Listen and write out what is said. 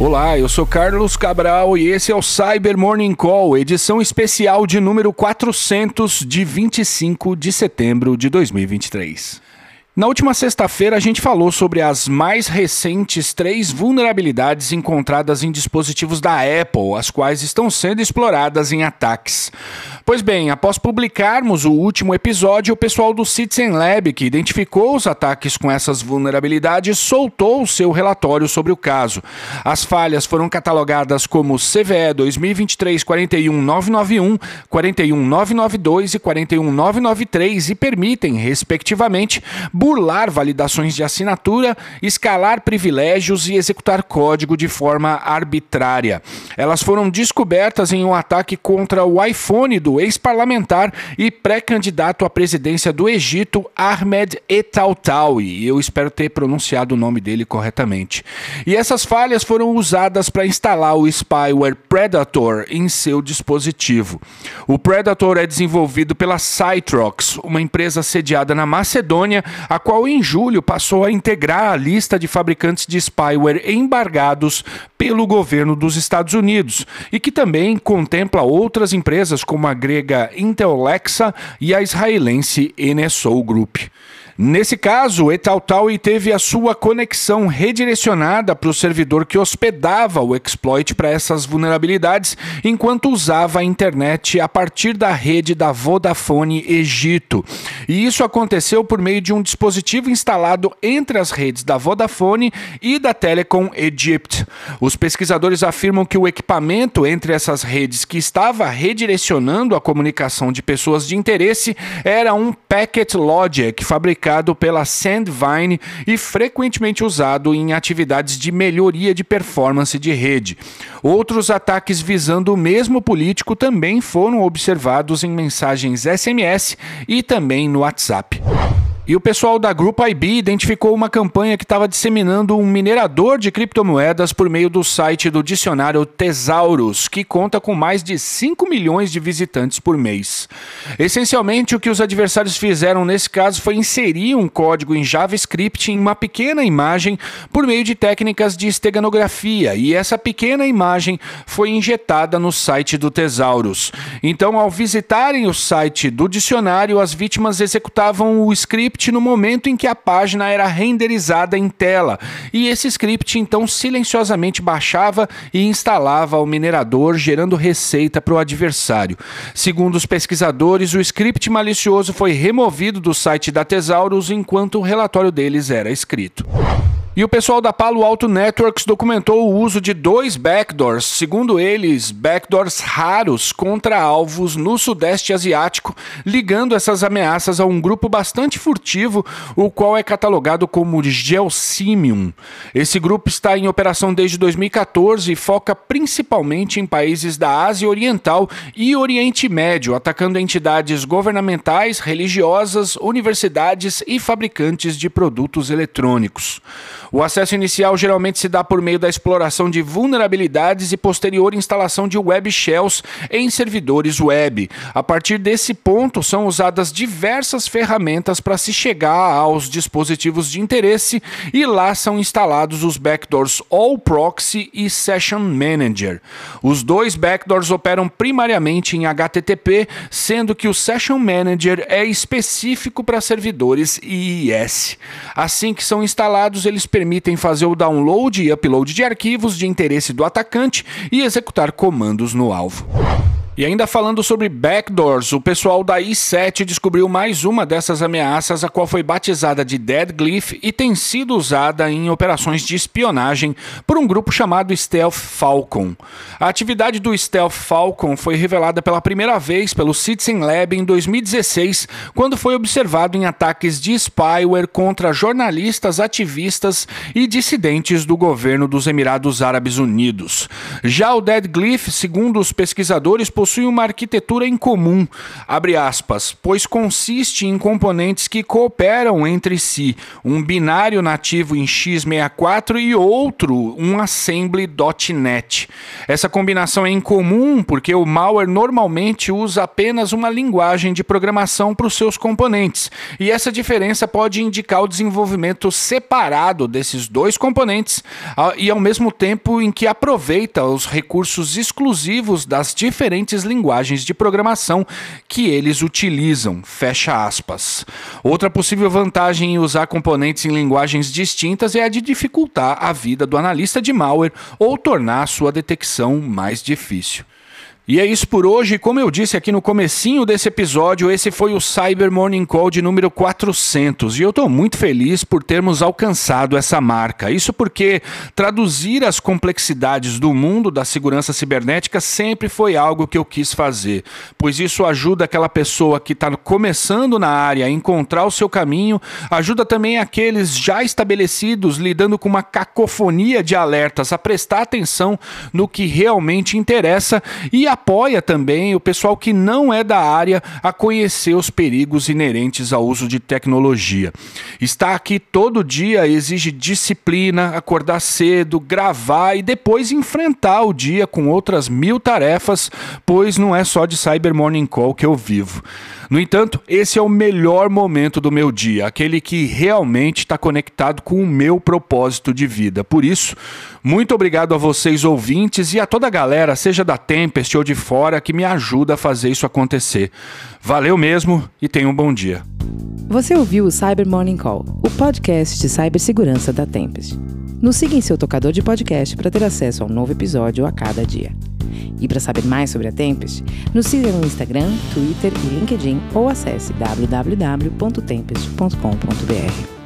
Olá, eu sou Carlos Cabral e esse é o Cyber Morning Call, edição especial de número 400 de 25 de setembro de 2023. Na última sexta-feira, a gente falou sobre as mais recentes três vulnerabilidades encontradas em dispositivos da Apple, as quais estão sendo exploradas em ataques. Pois bem, após publicarmos o último episódio, o pessoal do Citizen Lab, que identificou os ataques com essas vulnerabilidades, soltou o seu relatório sobre o caso. As falhas foram catalogadas como CVE 2023 41991, 41992 e 41993 e permitem, respectivamente, burlar validações de assinatura, escalar privilégios e executar código de forma arbitrária. Elas foram descobertas em um ataque contra o iPhone do ex-parlamentar e pré-candidato à presidência do Egito, Ahmed Etaltawi. Eu espero ter pronunciado o nome dele corretamente. E essas falhas foram usadas para instalar o spyware Predator em seu dispositivo. O Predator é desenvolvido pela Cytrox, uma empresa sediada na Macedônia, a qual em julho passou a integrar a lista de fabricantes de spyware embargados pelo governo dos Estados Unidos e que também contempla outras empresas como a grega Intellexa e a israelense NSO Group. Nesse caso, Etaltaui teve a sua conexão redirecionada para o servidor que hospedava o exploit para essas vulnerabilidades, enquanto usava a internet a partir da rede da Vodafone Egito. E isso aconteceu por meio de um dispositivo instalado entre as redes da Vodafone e da Telecom Egypt. Os pesquisadores afirmam que o equipamento entre essas redes que estava redirecionando a comunicação de pessoas de interesse era um Packet Logic fabricado pela Sandvine e frequentemente usado em atividades de melhoria de performance de rede. Outros ataques visando o mesmo político também foram observados em mensagens SMS e também no WhatsApp. E o pessoal da Group IB identificou uma campanha que estava disseminando um minerador de criptomoedas por meio do site do dicionário Tesaurus, que conta com mais de 5 milhões de visitantes por mês. Essencialmente, o que os adversários fizeram nesse caso foi inserir um código em JavaScript em uma pequena imagem por meio de técnicas de esteganografia, e essa pequena imagem foi injetada no site do Tesaurus. Então, ao visitarem o site do dicionário, as vítimas executavam o script script no momento em que a página era renderizada em tela, e esse script então silenciosamente baixava e instalava o minerador, gerando receita para o adversário. Segundo os pesquisadores, o script malicioso foi removido do site da Tesaurus enquanto o relatório deles era escrito. E o pessoal da Palo Alto Networks documentou o uso de dois backdoors, segundo eles, backdoors raros contra alvos no Sudeste Asiático, ligando essas ameaças a um grupo bastante furtivo, o qual é catalogado como Geosimium. Esse grupo está em operação desde 2014 e foca principalmente em países da Ásia Oriental e Oriente Médio, atacando entidades governamentais, religiosas, universidades e fabricantes de produtos eletrônicos. O acesso inicial geralmente se dá por meio da exploração de vulnerabilidades e posterior instalação de web shells em servidores web. A partir desse ponto, são usadas diversas ferramentas para se chegar aos dispositivos de interesse e lá são instalados os backdoors All Proxy e Session Manager. Os dois backdoors operam primariamente em HTTP, sendo que o Session Manager é específico para servidores IIS. Assim que são instalados, eles permitem fazer o download e upload de arquivos de interesse do atacante e executar comandos no alvo. E ainda falando sobre backdoors, o pessoal da i7 descobriu mais uma dessas ameaças, a qual foi batizada de Dead Glyph e tem sido usada em operações de espionagem por um grupo chamado Stealth Falcon. A atividade do Stealth Falcon foi revelada pela primeira vez pelo Citizen Lab em 2016, quando foi observado em ataques de spyware contra jornalistas, ativistas e dissidentes do governo dos Emirados Árabes Unidos. Já o Dead Glyph, segundo os pesquisadores, possui uma arquitetura em comum, abre aspas, pois consiste em componentes que cooperam entre si, um binário nativo em x64 e outro, um assembly.net. Essa combinação é incomum porque o malware normalmente usa apenas uma linguagem de programação para os seus componentes, e essa diferença pode indicar o desenvolvimento separado desses dois componentes e ao mesmo tempo em que aproveita os recursos exclusivos das diferentes linguagens de programação que eles utilizam. Fecha aspas. Outra possível vantagem em usar componentes em linguagens distintas é a de dificultar a vida do analista de malware ou tornar sua detecção mais difícil. E é isso por hoje. Como eu disse aqui no comecinho desse episódio, esse foi o Cyber Morning Call de número 400 e eu estou muito feliz por termos alcançado essa marca. Isso porque traduzir as complexidades do mundo da segurança cibernética sempre foi algo que eu quis fazer, pois isso ajuda aquela pessoa que está começando na área a encontrar o seu caminho, ajuda também aqueles já estabelecidos lidando com uma cacofonia de alertas a prestar atenção no que realmente interessa e a apoia também o pessoal que não é da área a conhecer os perigos inerentes ao uso de tecnologia. Estar aqui todo dia exige disciplina, acordar cedo, gravar e depois enfrentar o dia com outras mil tarefas, pois não é só de Cyber Morning Call que eu vivo. No entanto, esse é o melhor momento do meu dia, aquele que realmente está conectado com o meu propósito de vida. Por isso, muito obrigado a vocês ouvintes e a toda a galera, seja da Tempest ou de fora, que me ajuda a fazer isso acontecer. Valeu mesmo e tenha um bom dia. Você ouviu o Cyber Morning Call, o podcast de cibersegurança da Tempest. Nos siga em seu tocador de podcast para ter acesso a um novo episódio a cada dia. E para saber mais sobre a Tempest, nos siga no Instagram, Twitter e LinkedIn ou acesse www.tempest.com.br.